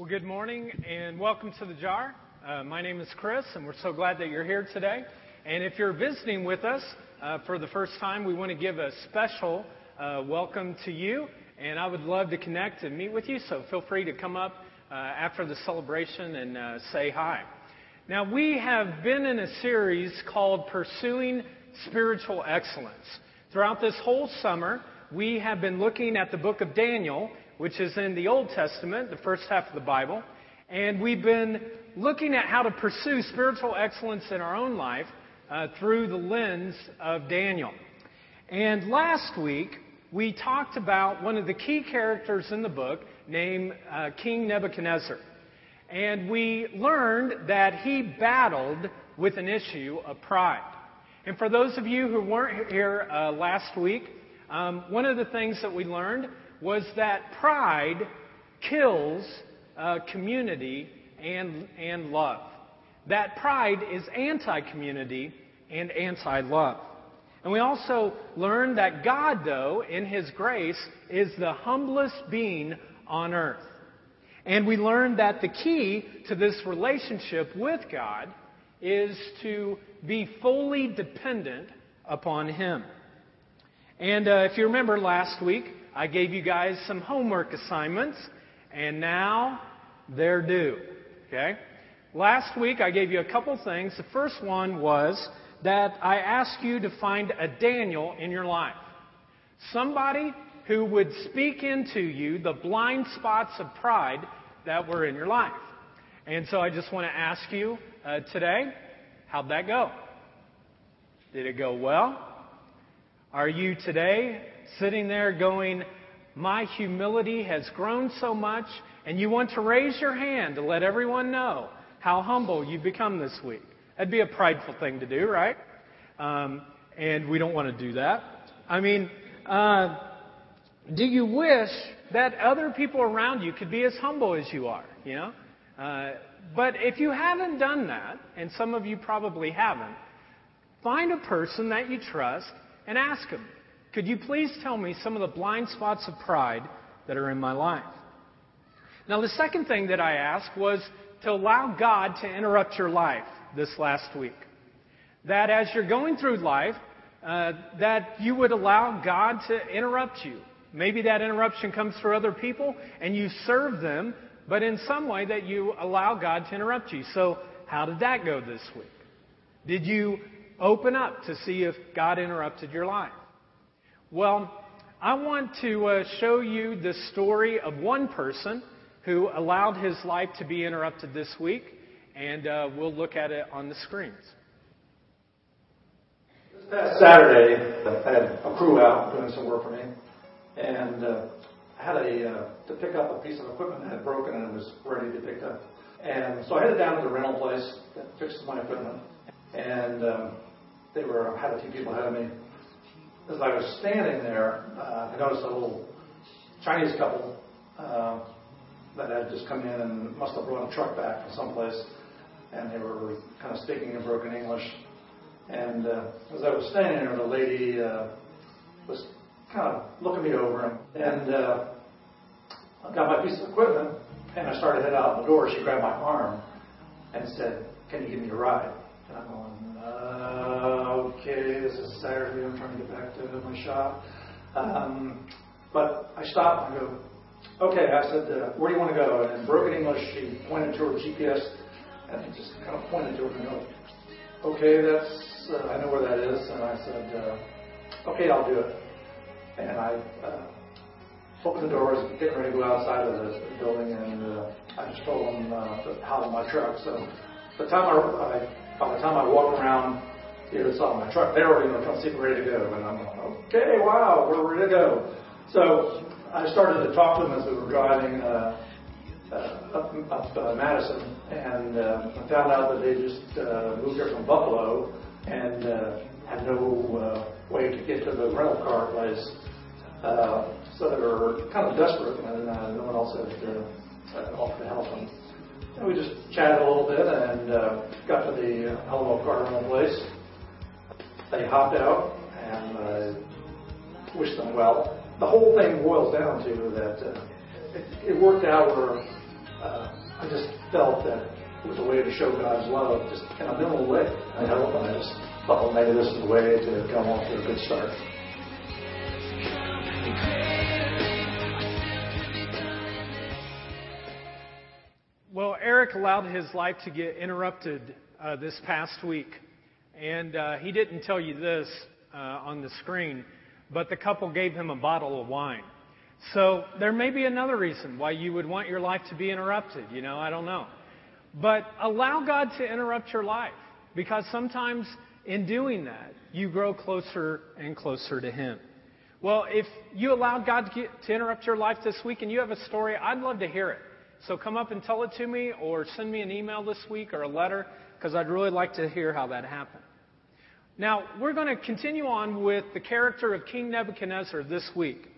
Well, good morning and welcome to the Jar. Uh, my name is Chris, and we're so glad that you're here today. And if you're visiting with us uh, for the first time, we want to give a special uh, welcome to you. And I would love to connect and meet with you, so feel free to come up uh, after the celebration and uh, say hi. Now, we have been in a series called Pursuing Spiritual Excellence. Throughout this whole summer, we have been looking at the book of Daniel which is in the Old Testament, the first half of the Bible. And we've been looking at how to pursue spiritual excellence in our own life uh, through the lens of Daniel. And last week, we talked about one of the key characters in the book named uh, King Nebuchadnezzar. And we learned that he battled with an issue of pride. And for those of you who weren't here uh, last week, um, one of the things that we learned was that pride kills uh, community and, and love. That pride is anti community and anti love. And we also learned that God, though, in His grace, is the humblest being on earth. And we learned that the key to this relationship with God is to be fully dependent upon Him. And uh, if you remember last week, I gave you guys some homework assignments, and now they're due. Okay? Last week I gave you a couple things. The first one was that I asked you to find a Daniel in your life. Somebody who would speak into you the blind spots of pride that were in your life. And so I just want to ask you uh, today, how'd that go? Did it go well? Are you today sitting there going, My humility has grown so much, and you want to raise your hand to let everyone know how humble you've become this week. That'd be a prideful thing to do, right? Um, and we don't want to do that. I mean, uh, do you wish that other people around you could be as humble as you are? You know? Uh, but if you haven't done that, and some of you probably haven't, find a person that you trust and ask them, could you please tell me some of the blind spots of pride that are in my life? Now, the second thing that I asked was to allow God to interrupt your life this last week. That as you're going through life, uh, that you would allow God to interrupt you. Maybe that interruption comes through other people and you serve them, but in some way that you allow God to interrupt you. So, how did that go this week? Did you open up to see if God interrupted your life? Well, I want to uh, show you the story of one person who allowed his life to be interrupted this week, and uh, we'll look at it on the screens. This past Saturday, I had a crew out doing some work for me, and uh, I had a uh, to pick up a piece of equipment that had broken and was ready to be picked up. And so I headed down to the rental place that fixes my equipment, and um, they were had a few people ahead of me as I was standing there, uh, I noticed a little Chinese couple uh, that had just come in and must have brought a truck back from someplace, and they were kind of speaking in broken English. And uh, as I was standing there, the lady uh, was kind of looking me over, and uh, I got my piece of equipment, and I started to head out the door. She grabbed my arm and said, "Can you give me a ride?" Okay, this is Saturday, I'm trying to get back to my shop. Um, but I stopped and I go, okay, I said, uh, where do you want to go? And in broken English, she pointed to her GPS and just kind of pointed to it and go, okay, that's, uh, I know where that is. And I said, uh, okay, I'll do it. And I uh, opened the doors, getting ready to go outside of the building, and uh, I just told them uh, how my truck. So by the time I, I, by the time I walked around you know, saw my truck. They were, you know, come see ready to go. And I'm like, okay, wow, we're ready to go. So I started to talk to them as we were driving uh, uh, up, up uh, Madison, and uh, I found out that they just uh, moved here from Buffalo and uh, had no uh, way to get to the rental car place. Uh, so they were kind of desperate, and uh, no one else had uh, offered to help them. And we just chatted a little bit and uh, got to the uh, Alamo car rental place they hopped out, and I wished them well. The whole thing boils down to that uh, it, it worked out where uh, I just felt that it was a way to show God's love, just in a minimal way. I hope, I just thought, well, maybe this is the way to come off to a good start. Well, Eric allowed his life to get interrupted uh, this past week. And uh, he didn't tell you this uh, on the screen, but the couple gave him a bottle of wine. So there may be another reason why you would want your life to be interrupted. You know, I don't know. But allow God to interrupt your life because sometimes in doing that, you grow closer and closer to Him. Well, if you allowed God to, get, to interrupt your life this week and you have a story, I'd love to hear it. So come up and tell it to me or send me an email this week or a letter because I'd really like to hear how that happened. Now, we're going to continue on with the character of King Nebuchadnezzar this week.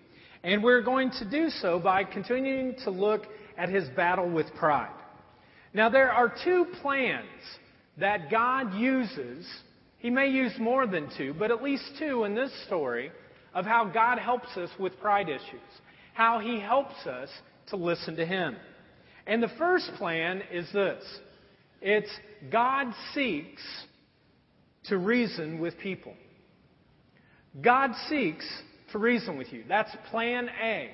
And we're going to do so by continuing to look at his battle with pride. Now, there are two plans that God uses. He may use more than two, but at least two in this story of how God helps us with pride issues, how he helps us to listen to him. And the first plan is this it's God seeks to reason with people. God seeks to reason with you. That's plan A.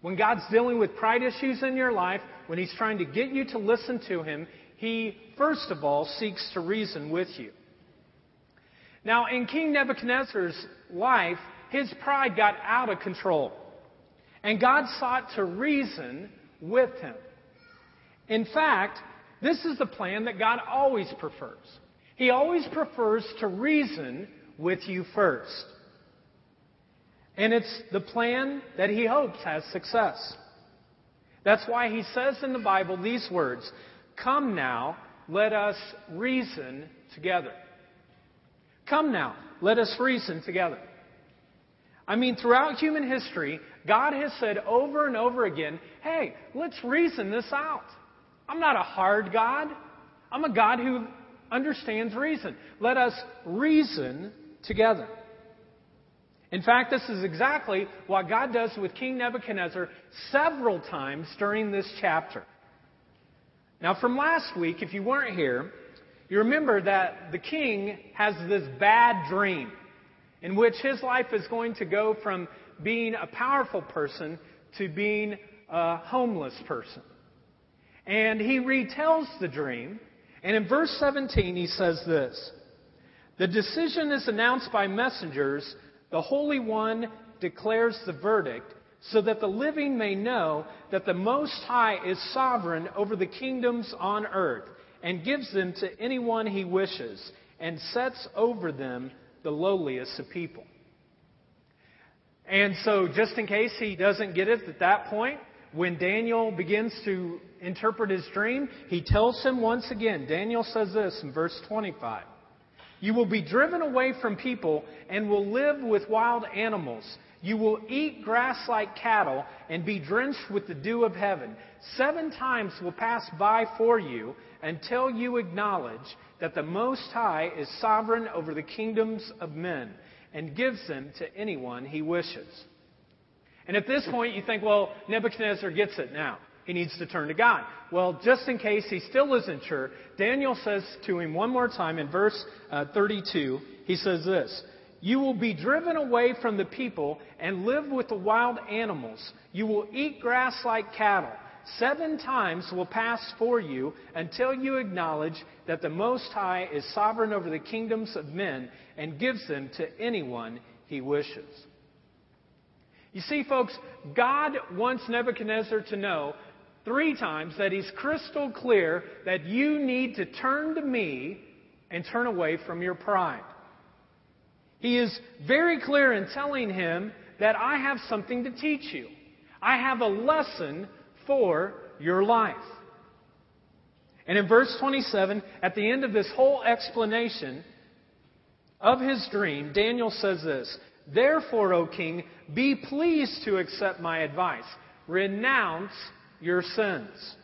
When God's dealing with pride issues in your life, when He's trying to get you to listen to Him, He, first of all, seeks to reason with you. Now, in King Nebuchadnezzar's life, his pride got out of control. And God sought to reason with him. In fact, this is the plan that God always prefers. He always prefers to reason with you first. And it's the plan that he hopes has success. That's why he says in the Bible these words Come now, let us reason together. Come now, let us reason together. I mean, throughout human history, God has said over and over again, hey, let's reason this out. I'm not a hard God. I'm a God who understands reason. Let us reason together. In fact, this is exactly what God does with King Nebuchadnezzar several times during this chapter. Now, from last week, if you weren't here, you remember that the king has this bad dream in which his life is going to go from being a powerful person to being a homeless person. And he retells the dream. And in verse 17, he says this The decision is announced by messengers. The Holy One declares the verdict, so that the living may know that the Most High is sovereign over the kingdoms on earth, and gives them to anyone he wishes, and sets over them the lowliest of people. And so, just in case he doesn't get it at that point, when Daniel begins to interpret his dream, he tells him once again, Daniel says this in verse 25 You will be driven away from people and will live with wild animals. You will eat grass like cattle and be drenched with the dew of heaven. Seven times will pass by for you until you acknowledge that the Most High is sovereign over the kingdoms of men and gives them to anyone he wishes. And at this point, you think, well, Nebuchadnezzar gets it now. He needs to turn to God. Well, just in case he still isn't sure, Daniel says to him one more time in verse uh, 32, he says this You will be driven away from the people and live with the wild animals. You will eat grass like cattle. Seven times will pass for you until you acknowledge that the Most High is sovereign over the kingdoms of men and gives them to anyone he wishes. You see, folks, God wants Nebuchadnezzar to know three times that he's crystal clear that you need to turn to me and turn away from your pride. He is very clear in telling him that I have something to teach you. I have a lesson for your life. And in verse 27, at the end of this whole explanation of his dream, Daniel says this Therefore, O king, be pleased to accept my advice. Renounce your sins.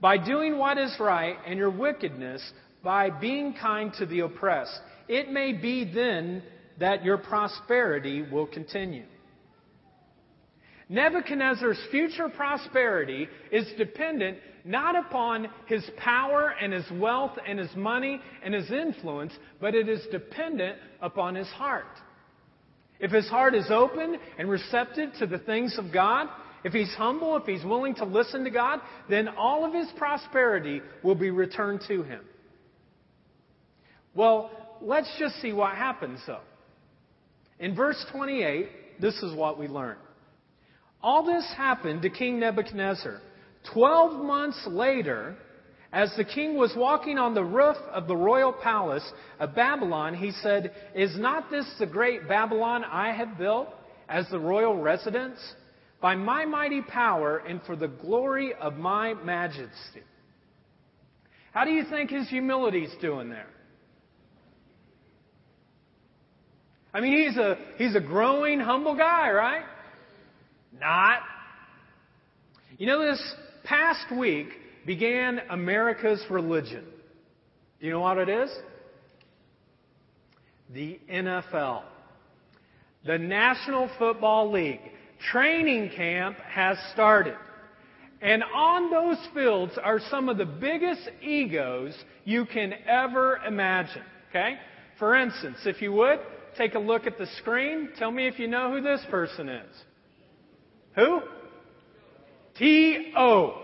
By doing what is right and your wickedness, by being kind to the oppressed, it may be then that your prosperity will continue. Nebuchadnezzar's future prosperity is dependent not upon his power and his wealth and his money and his influence, but it is dependent upon his heart. If his heart is open and receptive to the things of God, if he's humble, if he's willing to listen to God, then all of his prosperity will be returned to him. Well, let's just see what happens though. In verse 28, this is what we learn. All this happened to King Nebuchadnezzar. Twelve months later, as the king was walking on the roof of the royal palace of Babylon, he said, Is not this the great Babylon I have built as the royal residence? By my mighty power and for the glory of my majesty. How do you think his humility's doing there? I mean, he's a, he's a growing, humble guy, right? Not. You know, this past week began America's religion. Do you know what it is? The NFL. The National Football League. Training camp has started. And on those fields are some of the biggest egos you can ever imagine. Okay? For instance, if you would, take a look at the screen. Tell me if you know who this person is. Who? T.O.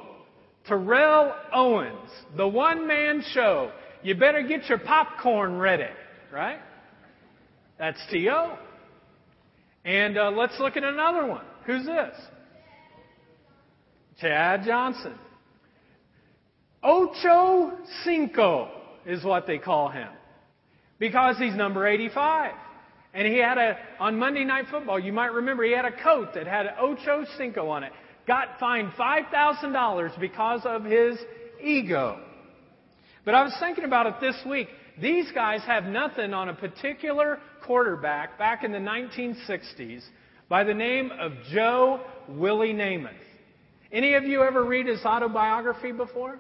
Terrell Owens, the one man show. You better get your popcorn ready, right? That's T.O. And uh, let's look at another one. Who's this? Chad Johnson. Ocho Cinco is what they call him because he's number 85. And he had a, on Monday Night Football, you might remember, he had a coat that had Ocho Cinco on it. Got fined $5,000 because of his ego. But I was thinking about it this week. These guys have nothing on a particular quarterback back in the 1960s by the name of Joe Willie Namath. Any of you ever read his autobiography before?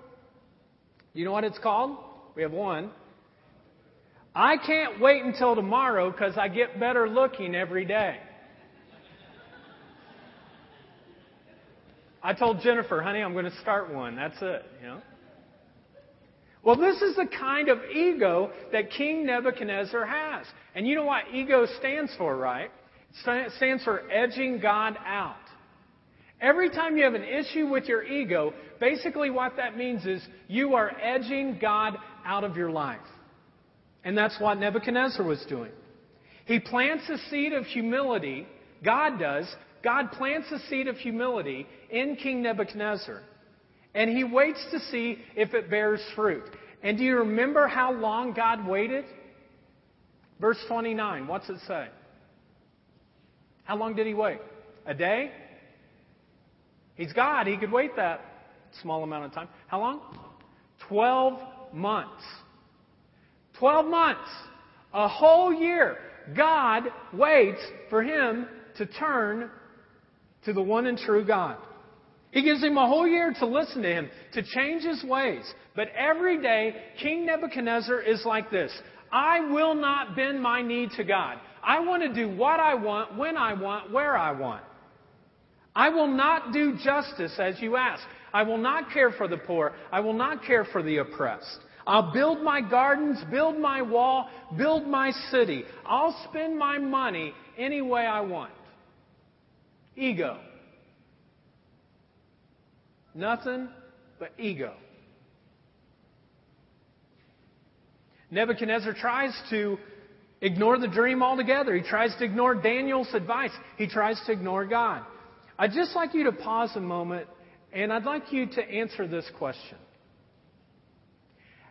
You know what it's called? We have one. I can't wait until tomorrow because I get better looking every day. I told Jennifer, honey, I'm going to start one. That's it, you know. Well, this is the kind of ego that King Nebuchadnezzar has. And you know what ego stands for, right? It stands for edging God out. Every time you have an issue with your ego, basically what that means is you are edging God out of your life. And that's what Nebuchadnezzar was doing. He plants a seed of humility, God does. God plants a seed of humility in King Nebuchadnezzar. And he waits to see if it bears fruit. And do you remember how long God waited? Verse 29, what's it say? How long did he wait? A day? He's God. He could wait that small amount of time. How long? Twelve months. 12 months, a whole year, God waits for him to turn to the one and true God. He gives him a whole year to listen to him, to change his ways. But every day, King Nebuchadnezzar is like this I will not bend my knee to God. I want to do what I want, when I want, where I want. I will not do justice as you ask. I will not care for the poor. I will not care for the oppressed. I'll build my gardens, build my wall, build my city. I'll spend my money any way I want. Ego. Nothing but ego. Nebuchadnezzar tries to ignore the dream altogether. He tries to ignore Daniel's advice. He tries to ignore God. I'd just like you to pause a moment and I'd like you to answer this question.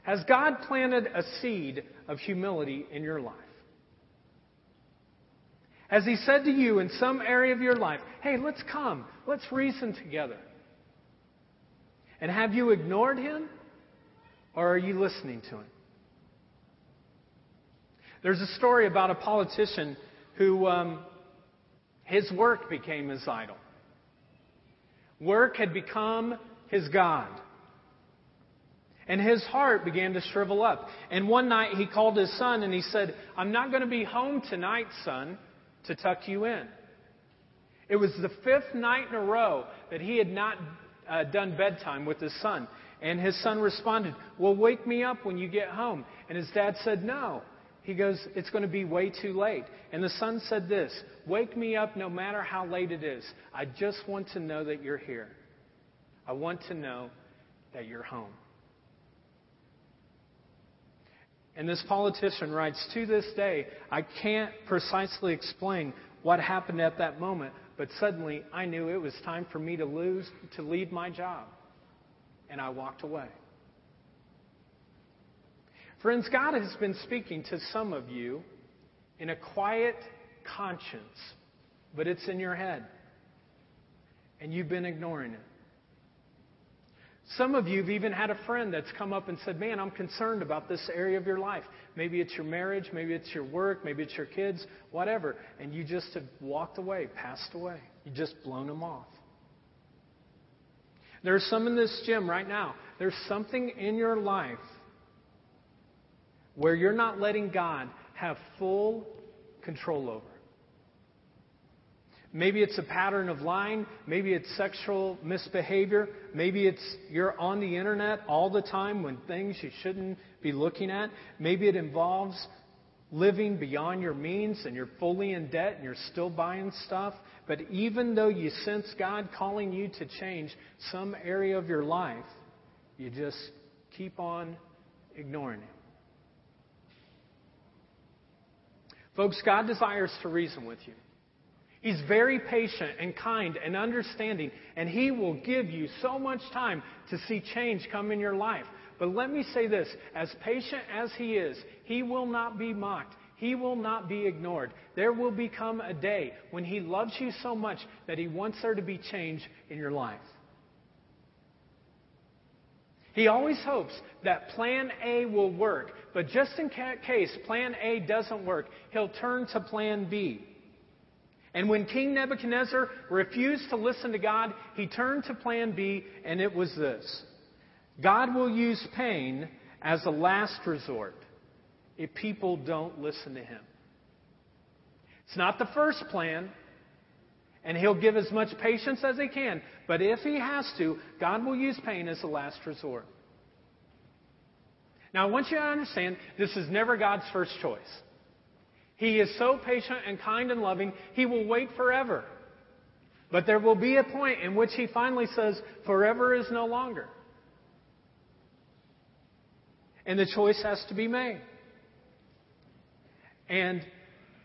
Has God planted a seed of humility in your life? Has He said to you in some area of your life, hey, let's come, let's reason together? And have you ignored Him? Or are you listening to Him? There's a story about a politician who um, his work became his idol. Work had become his God. And his heart began to shrivel up. And one night he called his son and he said, I'm not going to be home tonight, son, to tuck you in. It was the fifth night in a row that he had not uh, done bedtime with his son. And his son responded, Well, wake me up when you get home. And his dad said, No. He goes, It's going to be way too late. And the son said this Wake me up no matter how late it is. I just want to know that you're here. I want to know that you're home. And this politician writes, To this day, I can't precisely explain what happened at that moment, but suddenly I knew it was time for me to lose, to leave my job. And I walked away. Friends, God has been speaking to some of you in a quiet conscience, but it's in your head. And you've been ignoring it. Some of you have even had a friend that's come up and said, Man, I'm concerned about this area of your life. Maybe it's your marriage, maybe it's your work, maybe it's your kids, whatever. And you just have walked away, passed away. You've just blown them off. There's some in this gym right now. There's something in your life where you're not letting God have full control over. Maybe it's a pattern of lying. Maybe it's sexual misbehavior. Maybe it's you're on the internet all the time when things you shouldn't be looking at. Maybe it involves living beyond your means and you're fully in debt and you're still buying stuff. But even though you sense God calling you to change some area of your life, you just keep on ignoring Him. Folks, God desires to reason with you. He's very patient and kind and understanding, and He will give you so much time to see change come in your life. But let me say this as patient as He is, He will not be mocked. He will not be ignored. There will become a day when He loves you so much that He wants there to be change in your life. He always hopes that plan A will work, but just in case plan A doesn't work, He'll turn to plan B. And when King Nebuchadnezzar refused to listen to God, he turned to plan B, and it was this God will use pain as a last resort if people don't listen to him. It's not the first plan, and he'll give as much patience as he can, but if he has to, God will use pain as a last resort. Now, I want you to understand this is never God's first choice. He is so patient and kind and loving, He will wait forever. But there will be a point in which He finally says, forever is no longer. And the choice has to be made. And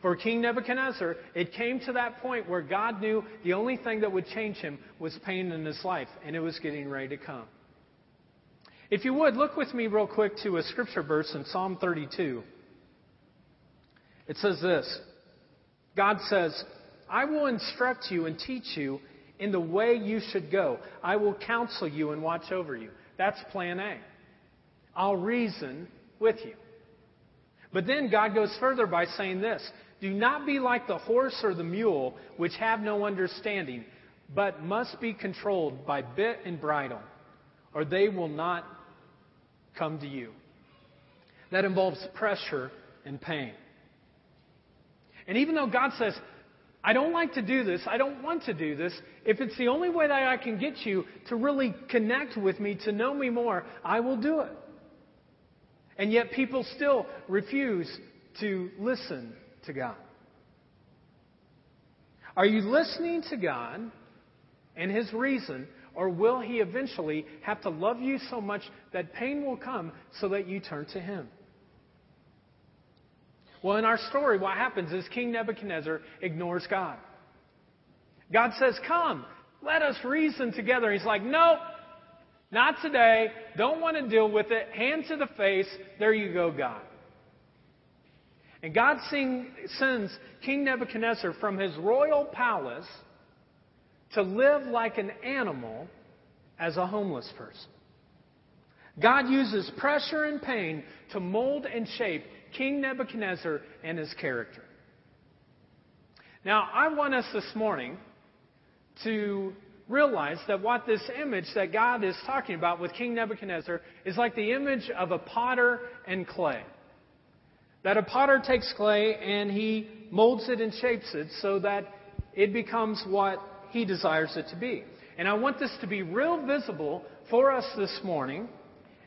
for King Nebuchadnezzar, it came to that point where God knew the only thing that would change him was pain in his life, and it was getting ready to come. If you would, look with me real quick to a scripture verse in Psalm 32. It says this God says, I will instruct you and teach you in the way you should go. I will counsel you and watch over you. That's plan A. I'll reason with you. But then God goes further by saying this Do not be like the horse or the mule, which have no understanding, but must be controlled by bit and bridle, or they will not come to you. That involves pressure and pain. And even though God says, I don't like to do this, I don't want to do this, if it's the only way that I can get you to really connect with me, to know me more, I will do it. And yet people still refuse to listen to God. Are you listening to God and His reason, or will He eventually have to love you so much that pain will come so that you turn to Him? Well, in our story, what happens is King Nebuchadnezzar ignores God. God says, Come, let us reason together. He's like, Nope, not today. Don't want to deal with it. Hand to the face. There you go, God. And God sends King Nebuchadnezzar from his royal palace to live like an animal as a homeless person. God uses pressure and pain to mold and shape King Nebuchadnezzar and his character. Now, I want us this morning to realize that what this image that God is talking about with King Nebuchadnezzar is like the image of a potter and clay. That a potter takes clay and he molds it and shapes it so that it becomes what he desires it to be. And I want this to be real visible for us this morning.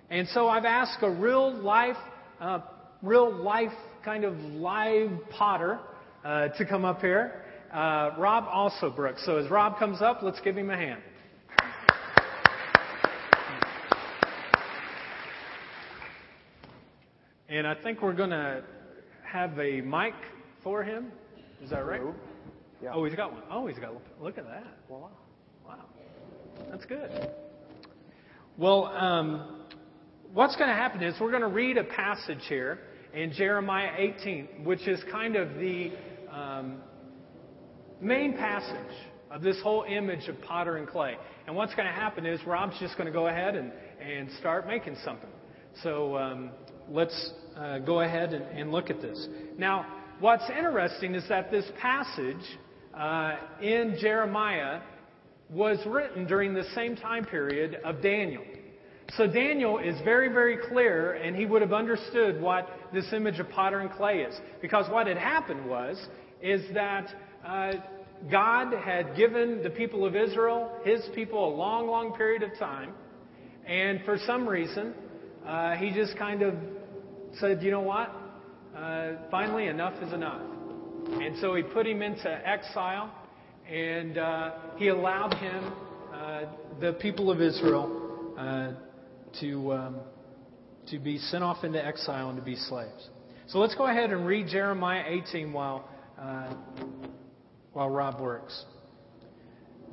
And so I've asked a real life, uh, real life kind of live potter uh, to come up here. Uh, Rob also Brooks. So as Rob comes up, let's give him a hand. And I think we're going to have a mic for him. Is that right? Yeah. Oh, he's got one. Oh, he's got one. Look at that. Voila. Wow. That's good. Well, um, what's going to happen is we're going to read a passage here in Jeremiah 18, which is kind of the um, main passage of this whole image of potter and clay. And what's going to happen is Rob's just going to go ahead and, and start making something. So um, let's uh, go ahead and, and, look at this. Now, what's interesting is that this passage uh, in Jeremiah was written during the same time period of Daniel. So Daniel is very, very clear, and he would have understood what this image of potter and clay is. Because what had happened was, is that uh, God had given the people of Israel, his people, a long, long period of time, and for some reason, uh, he just kind of said, you know what? Uh, finally, enough is enough. And so he put him into exile, and uh, he allowed him, uh, the people of Israel, uh, to, um, to be sent off into exile and to be slaves. So let's go ahead and read Jeremiah 18 while, uh, while Rob works.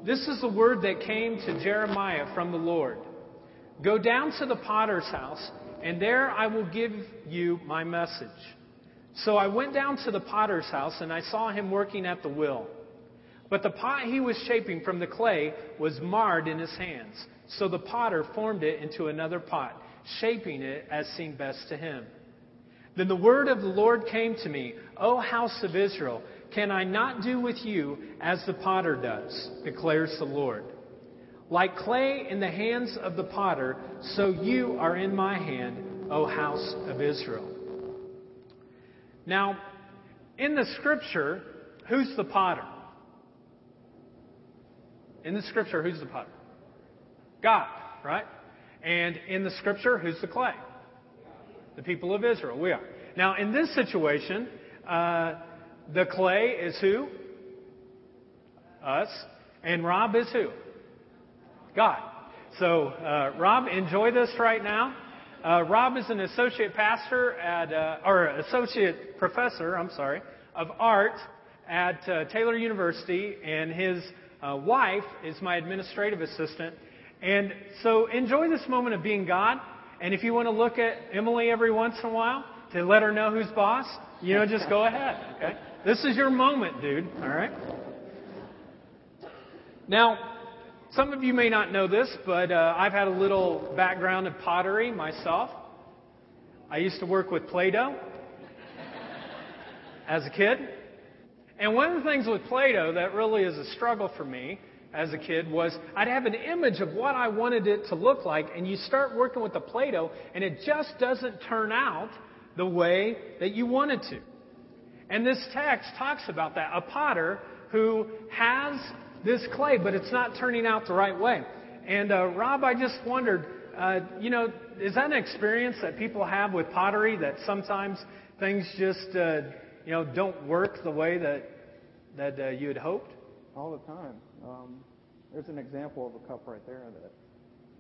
This is the word that came to Jeremiah from the Lord. Go down to the potter's house, and there I will give you my message. So I went down to the potter's house, and I saw him working at the wheel. But the pot he was shaping from the clay was marred in his hands. So the potter formed it into another pot, shaping it as seemed best to him. Then the word of the Lord came to me, O house of Israel, can I not do with you as the potter does, declares the Lord. Like clay in the hands of the potter, so you are in my hand, O house of Israel. Now, in the scripture, who's the potter? In the scripture, who's the potter? God, right? And in the scripture, who's the clay? The people of Israel. We are. Now, in this situation, uh, the clay is who? Us. And Rob is who? God. So, uh, Rob, enjoy this right now. Uh, Rob is an associate pastor at, uh, or associate professor, I'm sorry, of art at uh, Taylor University, and his uh, wife is my administrative assistant. And so, enjoy this moment of being God. And if you want to look at Emily every once in a while to let her know who's boss, you know, just go ahead. Okay, this is your moment, dude. All right. Now, some of you may not know this, but uh, I've had a little background in pottery myself. I used to work with Play Doh as a kid. And one of the things with Play Doh that really is a struggle for me as a kid was I'd have an image of what I wanted it to look like, and you start working with the Play Doh, and it just doesn't turn out the way that you want it to. And this text talks about that. A potter who has this clay, but it's not turning out the right way. And uh, Rob, I just wondered, uh, you know, is that an experience that people have with pottery that sometimes things just, uh, you know, don't work the way that that uh, you had hoped? All the time. Um, there's an example of a cup right there that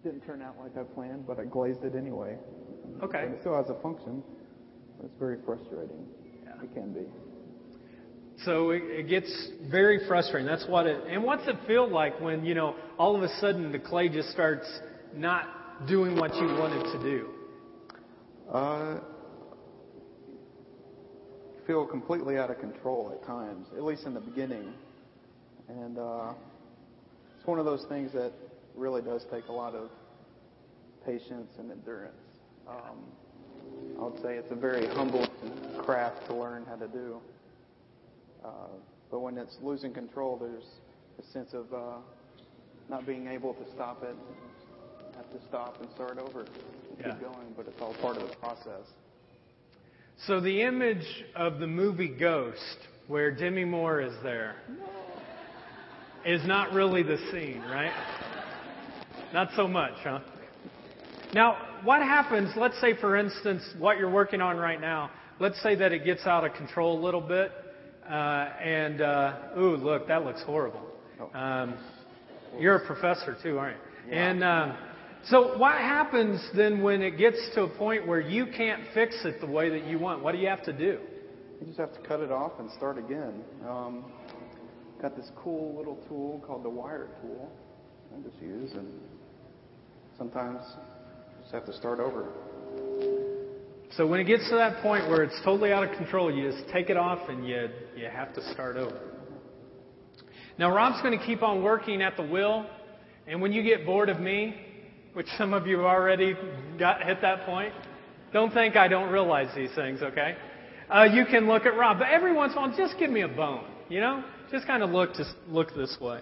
didn't turn out like I planned, but I glazed it anyway. Okay. And it still has a function. It's very frustrating. It can be. So it, it gets very frustrating. That's what it. And what's it feel like when you know all of a sudden the clay just starts not doing what you want it to do? Uh, feel completely out of control at times, at least in the beginning. And uh, it's one of those things that really does take a lot of patience and endurance. Um, I would say it's a very humble craft to learn how to do. Uh, but when it's losing control, there's a sense of uh, not being able to stop it, have to stop and start over, and Yeah. keep going. But it's all part of the process. So the image of the movie Ghost, where Demi Moore is there, is not really the scene, right? Not so much, huh? Now, what happens, let's say, for instance, what you're working on right now, let's say that it gets out of control a little bit, uh, and, uh, ooh, look, that looks horrible. Oh. Um, you're a professor too, aren't you? Yeah. And um, so, what happens then when it gets to a point where you can't fix it the way that you want? What do you have to do? You just have to cut it off and start again. Um, got this cool little tool called the wire tool I just use, and sometimes just have to start over. So when it gets to that point where it's totally out of control, you just take it off and you you have to start over. Now Rob's going to keep on working at the wheel, and when you get bored of me, which some of you have already got hit that point, don't think I don't realize these things, okay? Uh, you can look at Rob, but every once in a while, just give me a bone, you know? Just kind of look to look this way.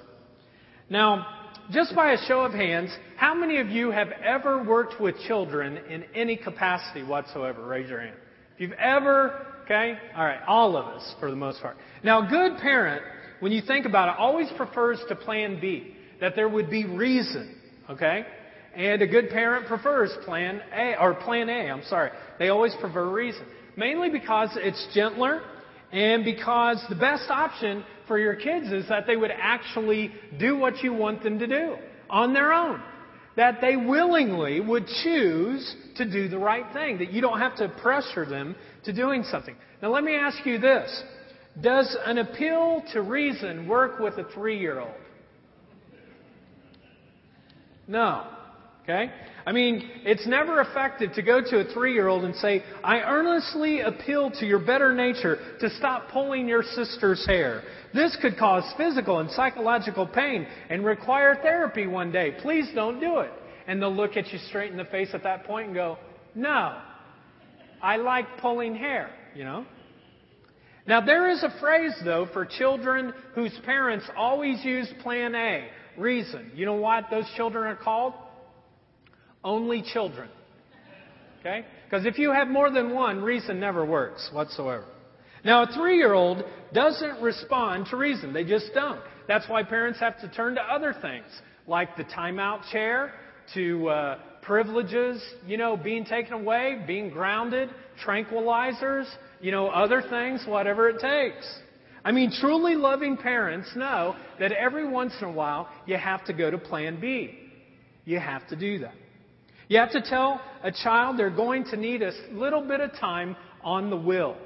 Now, just by a show of hands, how many of you have ever worked with children in any capacity whatsoever? Raise your hand. If you've ever, okay? All right, all of us for the most part. Now, a good parent, when you think about it, always prefers to plan B, that there would be reason, okay? And a good parent prefers plan A, or plan A, I'm sorry. They always prefer reason. Mainly because it's gentler and because the best option for your kids is that they would actually do what you want them to do on their own. That they willingly would choose to do the right thing. That you don't have to pressure them to doing something. Now let me ask you this. Does an appeal to reason work with a three year old? No. Okay? I mean, it's never effective to go to a three year old and say, I earnestly appeal to your better nature to stop pulling your sister's hair. This could cause physical and psychological pain and require therapy one day. Please don't do it. And they'll look at you straight in the face at that point and go, No, I like pulling hair, you know? Now, there is a phrase, though, for children whose parents always use plan A, reason. You know what those children are called? Only children. Okay? Because if you have more than one, reason never works whatsoever. Now, a three year old doesn't respond to reason. They just don't. That's why parents have to turn to other things, like the timeout chair, to uh, privileges, you know, being taken away, being grounded, tranquilizers, you know, other things, whatever it takes. I mean, truly loving parents know that every once in a while you have to go to plan B. You have to do that. You have to tell a child they're going to need a little bit of time on the will.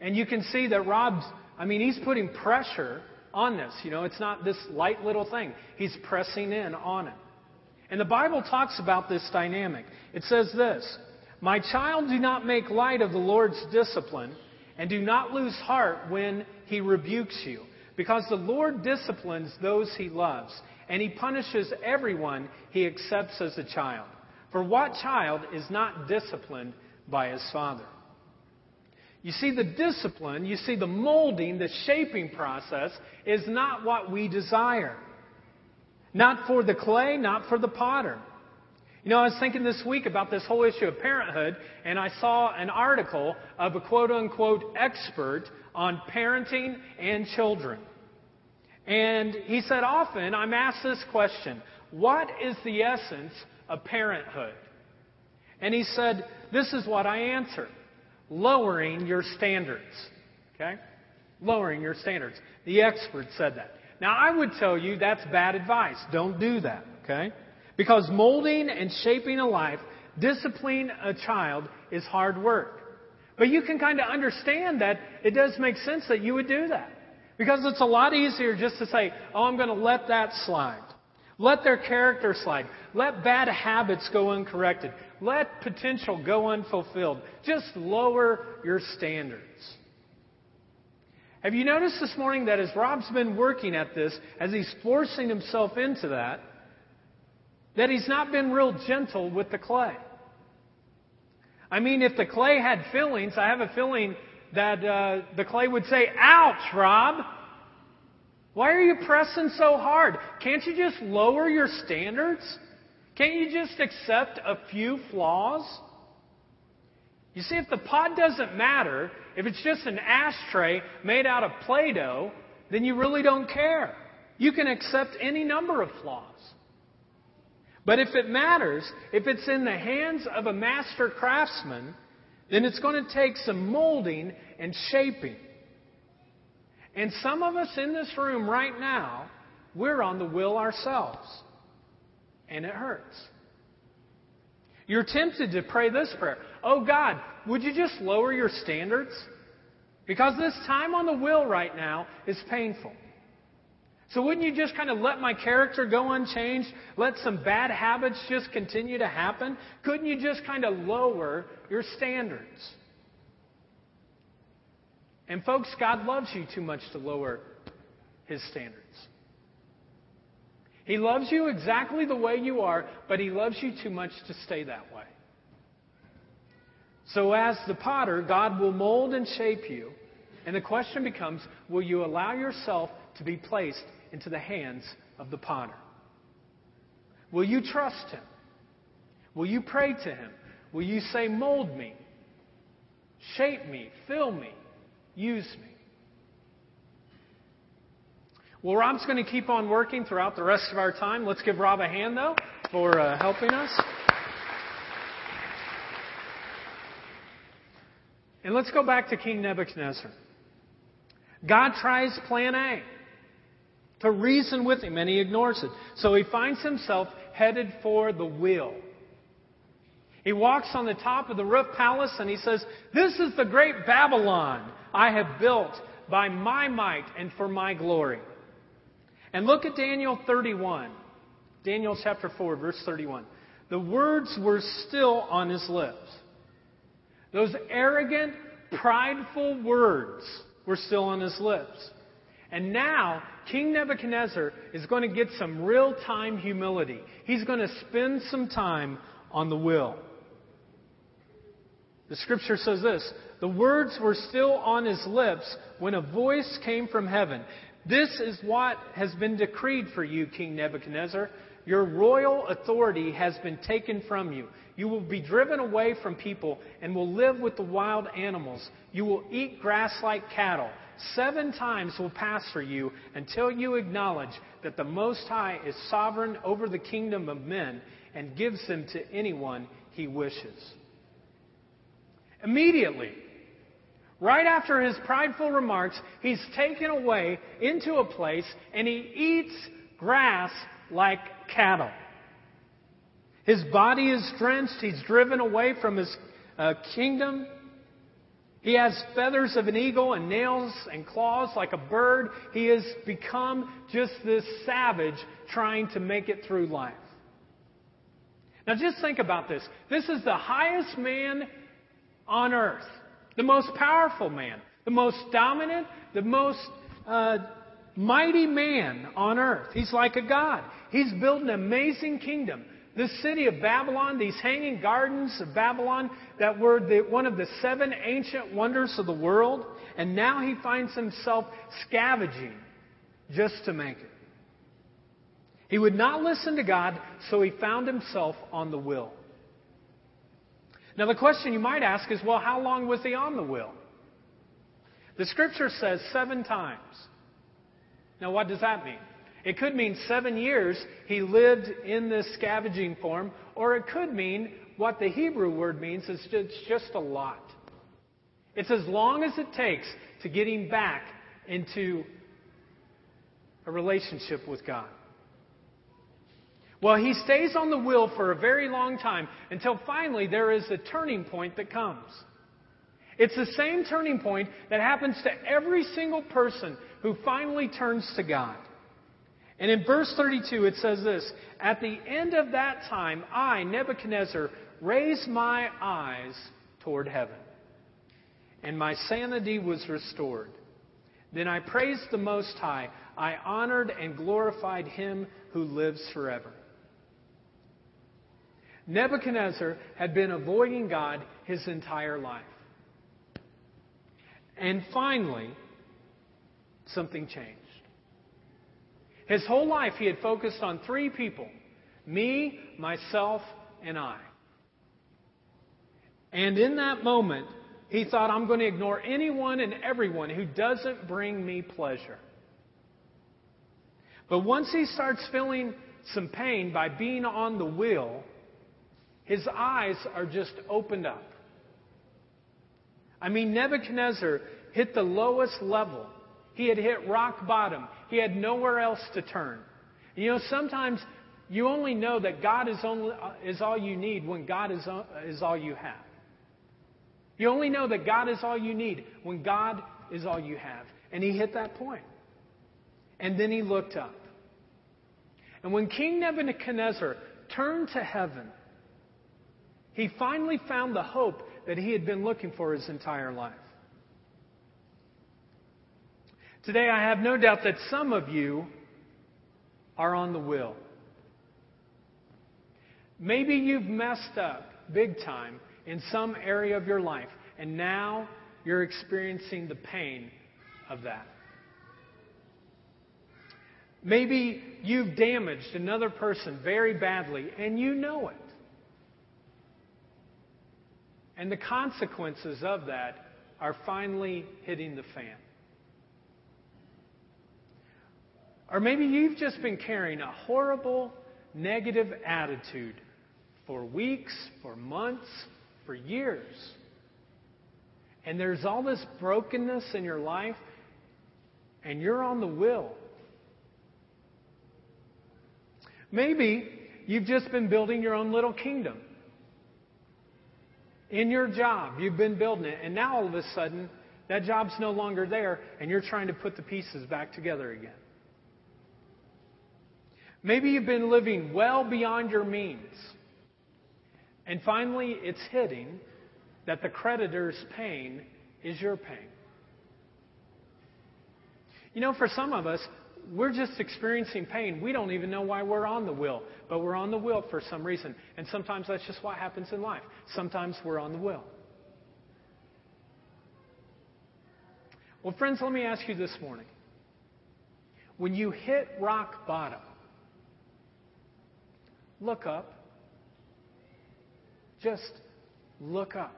And you can see that Rob's, I mean, he's putting pressure on this. You know, it's not this light little thing. He's pressing in on it. And the Bible talks about this dynamic. It says this My child, do not make light of the Lord's discipline, and do not lose heart when he rebukes you. Because the Lord disciplines those he loves, and he punishes everyone he accepts as a child. For what child is not disciplined by his father? You see, the discipline, you see, the molding, the shaping process is not what we desire. Not for the clay, not for the potter. You know, I was thinking this week about this whole issue of parenthood, and I saw an article of a quote unquote expert on parenting and children. And he said, often I'm asked this question What is the essence of parenthood? And he said, This is what I answer lowering your standards. Okay? Lowering your standards. The expert said that. Now, I would tell you that's bad advice. Don't do that. Okay? Because molding and shaping a life, disciplining a child, is hard work. But you can kind of understand that it does make sense that you would do that. Because it's a lot easier just to say, oh, I'm going to let that slide. Let their character slide. Let bad habits go uncorrected. Let potential go unfulfilled. Just lower your standards. Have you noticed this morning that as Rob's been working at this, as he's forcing himself into that, that he's not been real gentle with the clay? I mean, if the clay had feelings, I have a feeling that uh, the clay would say, Ouch, Rob! Why are you pressing so hard? Can't you just lower your standards? Can't you just accept a few flaws? You see, if the pot doesn't matter, if it's just an ashtray made out of Play Doh, then you really don't care. You can accept any number of flaws. But if it matters, if it's in the hands of a master craftsman, then it's going to take some molding and shaping. And some of us in this room right now, we're on the will ourselves. And it hurts. You're tempted to pray this prayer Oh God, would you just lower your standards? Because this time on the will right now is painful. So wouldn't you just kind of let my character go unchanged? Let some bad habits just continue to happen? Couldn't you just kind of lower your standards? And folks, God loves you too much to lower his standards. He loves you exactly the way you are, but he loves you too much to stay that way. So, as the potter, God will mold and shape you. And the question becomes will you allow yourself to be placed into the hands of the potter? Will you trust him? Will you pray to him? Will you say, Mold me, shape me, fill me, use me? Well, Rob's going to keep on working throughout the rest of our time. Let's give Rob a hand, though, for uh, helping us. And let's go back to King Nebuchadnezzar. God tries plan A to reason with him, and he ignores it. So he finds himself headed for the wheel. He walks on the top of the roof palace and he says, This is the great Babylon I have built by my might and for my glory. And look at Daniel 31. Daniel chapter 4, verse 31. The words were still on his lips. Those arrogant, prideful words were still on his lips. And now, King Nebuchadnezzar is going to get some real time humility. He's going to spend some time on the wheel. The scripture says this The words were still on his lips when a voice came from heaven. This is what has been decreed for you, King Nebuchadnezzar. Your royal authority has been taken from you. You will be driven away from people and will live with the wild animals. You will eat grass like cattle. Seven times will pass for you until you acknowledge that the Most High is sovereign over the kingdom of men and gives them to anyone he wishes. Immediately, right after his prideful remarks, he's taken away into a place and he eats grass like cattle. His body is drenched. He's driven away from his uh, kingdom. He has feathers of an eagle and nails and claws like a bird. He has become just this savage trying to make it through life. Now, just think about this. This is the highest man on earth, the most powerful man, the most dominant, the most uh, mighty man on earth. He's like a god. He's built an amazing kingdom. This city of Babylon, these hanging gardens of Babylon that were the, one of the seven ancient wonders of the world, and now he finds himself scavenging just to make it. He would not listen to God, so he found himself on the wheel. Now, the question you might ask is well, how long was he on the wheel? The scripture says seven times. Now, what does that mean? It could mean seven years he lived in this scavenging form, or it could mean what the Hebrew word means is it's just a lot. It's as long as it takes to get him back into a relationship with God. Well, he stays on the wheel for a very long time until finally there is a turning point that comes. It's the same turning point that happens to every single person who finally turns to God. And in verse 32, it says this At the end of that time, I, Nebuchadnezzar, raised my eyes toward heaven, and my sanity was restored. Then I praised the Most High. I honored and glorified him who lives forever. Nebuchadnezzar had been avoiding God his entire life. And finally, something changed. His whole life, he had focused on three people me, myself, and I. And in that moment, he thought, I'm going to ignore anyone and everyone who doesn't bring me pleasure. But once he starts feeling some pain by being on the wheel, his eyes are just opened up. I mean, Nebuchadnezzar hit the lowest level. He had hit rock bottom. He had nowhere else to turn. You know, sometimes you only know that God is, only, uh, is all you need when God is, uh, is all you have. You only know that God is all you need when God is all you have. And he hit that point. And then he looked up. And when King Nebuchadnezzar turned to heaven, he finally found the hope that he had been looking for his entire life. Today, I have no doubt that some of you are on the wheel. Maybe you've messed up big time in some area of your life, and now you're experiencing the pain of that. Maybe you've damaged another person very badly, and you know it. And the consequences of that are finally hitting the fan. Or maybe you've just been carrying a horrible, negative attitude for weeks, for months, for years. And there's all this brokenness in your life, and you're on the will. Maybe you've just been building your own little kingdom. In your job, you've been building it, and now all of a sudden, that job's no longer there, and you're trying to put the pieces back together again. Maybe you've been living well beyond your means. And finally, it's hitting that the creditor's pain is your pain. You know, for some of us, we're just experiencing pain. We don't even know why we're on the wheel, but we're on the wheel for some reason. And sometimes that's just what happens in life. Sometimes we're on the wheel. Well, friends, let me ask you this morning. When you hit rock bottom, look up. Just look up.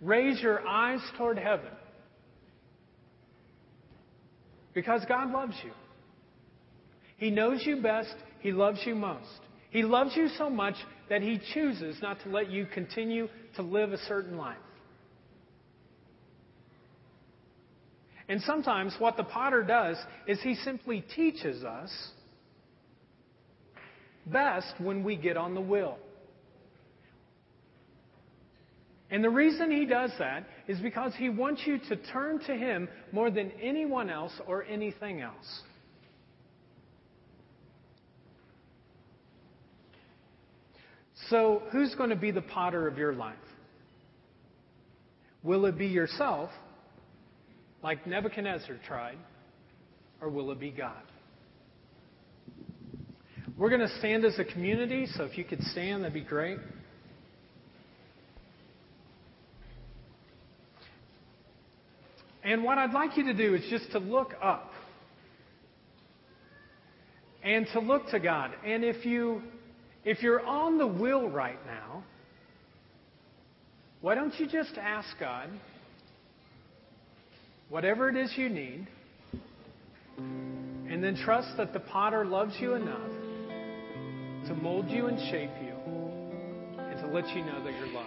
Raise your eyes toward heaven. Because God loves you. He knows you best. He loves you most. He loves you so much that He chooses not to let you continue to live a certain life. And sometimes what the potter does is he simply teaches us best when we get on the wheel. And the reason he does that is because he wants you to turn to him more than anyone else or anything else. So, who's going to be the potter of your life? Will it be yourself, like Nebuchadnezzar tried, or will it be God? We're going to stand as a community, so if you could stand, that'd be great. And what I'd like you to do is just to look up and to look to God. And if you if you're on the wheel right now, why don't you just ask God whatever it is you need and then trust that the potter loves you enough to mold you and shape you and to let you know that you're loved.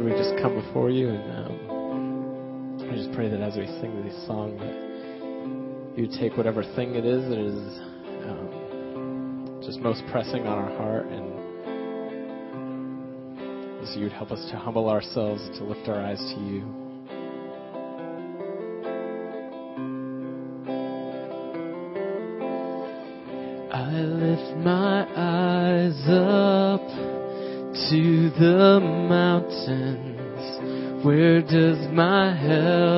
God, we just come before you and um, I just pray that as we sing this song, that you take whatever thing it is that is um, just most pressing on our heart and as you'd help us to humble ourselves, to lift our eyes to you. Mountains. Where does my help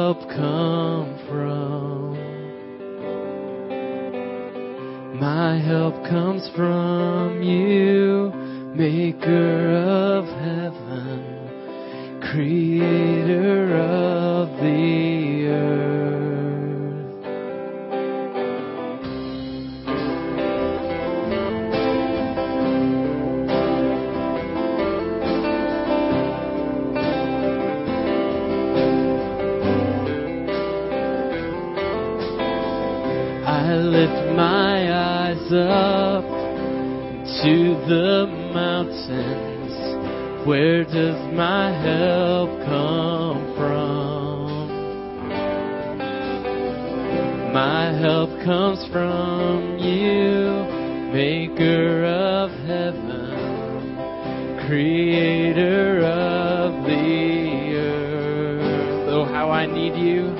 I need you.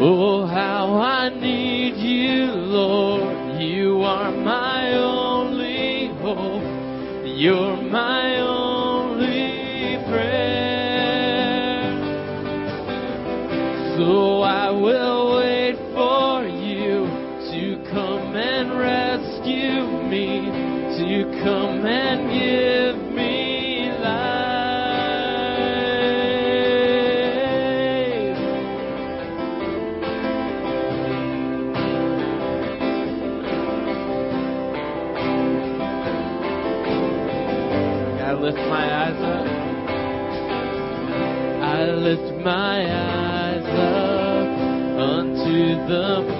Oh, how I need you, Lord. You are my only hope. You're my only prayer. So the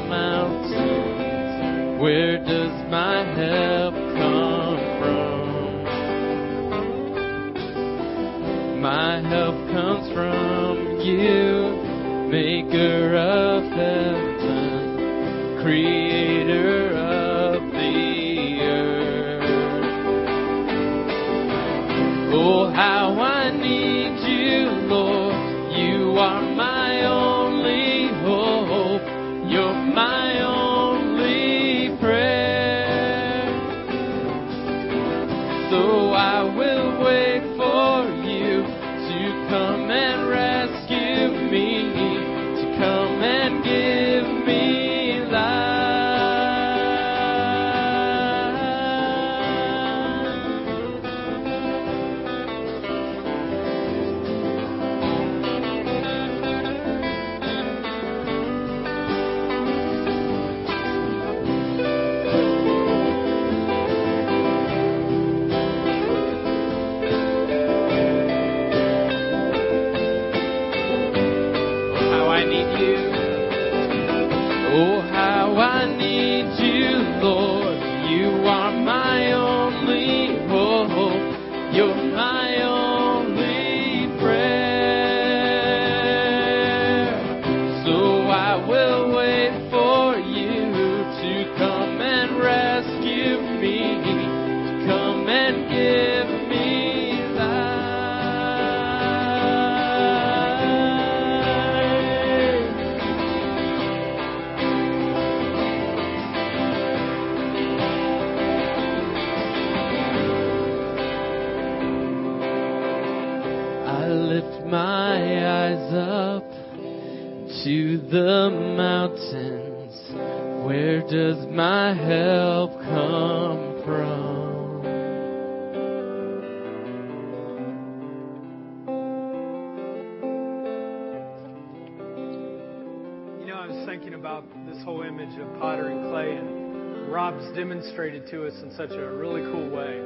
thinking about this whole image of potter and clay, and Rob's demonstrated to us in such a really cool way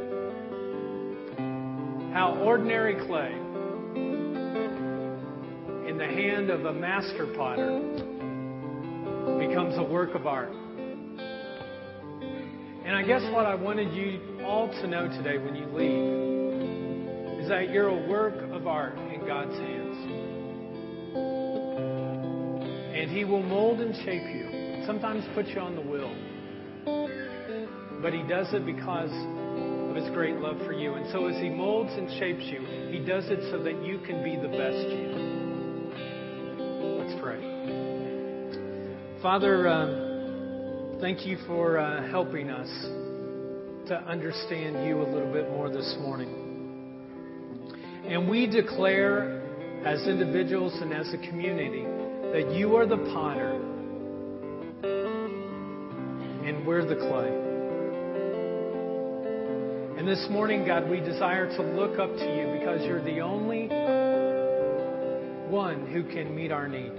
how ordinary clay in the hand of a master potter becomes a work of art. And I guess what I wanted you all to know today when you leave is that you're a work of art in God's hands. He will mold and shape you, sometimes put you on the wheel. But He does it because of His great love for you. And so as He molds and shapes you, He does it so that you can be the best you. Let's pray. Father, uh, thank you for uh, helping us to understand you a little bit more this morning. And we declare as individuals and as a community that you are the potter and we're the clay. And this morning, God, we desire to look up to you because you're the only one who can meet our need.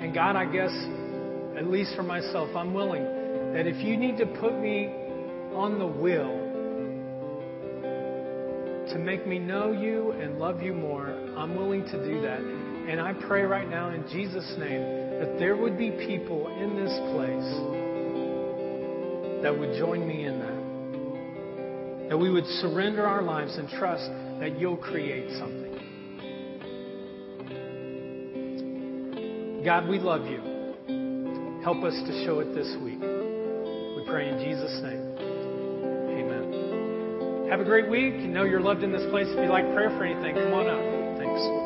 And God, I guess, at least for myself, I'm willing that if you need to put me on the wheel to make me know you and love you more, I'm willing to do that. And I pray right now in Jesus' name that there would be people in this place that would join me in that. That we would surrender our lives and trust that you'll create something. God, we love you. Help us to show it this week. We pray in Jesus' name. Have a great week. You know you're loved in this place. If you'd like prayer for anything, come on up. Thanks.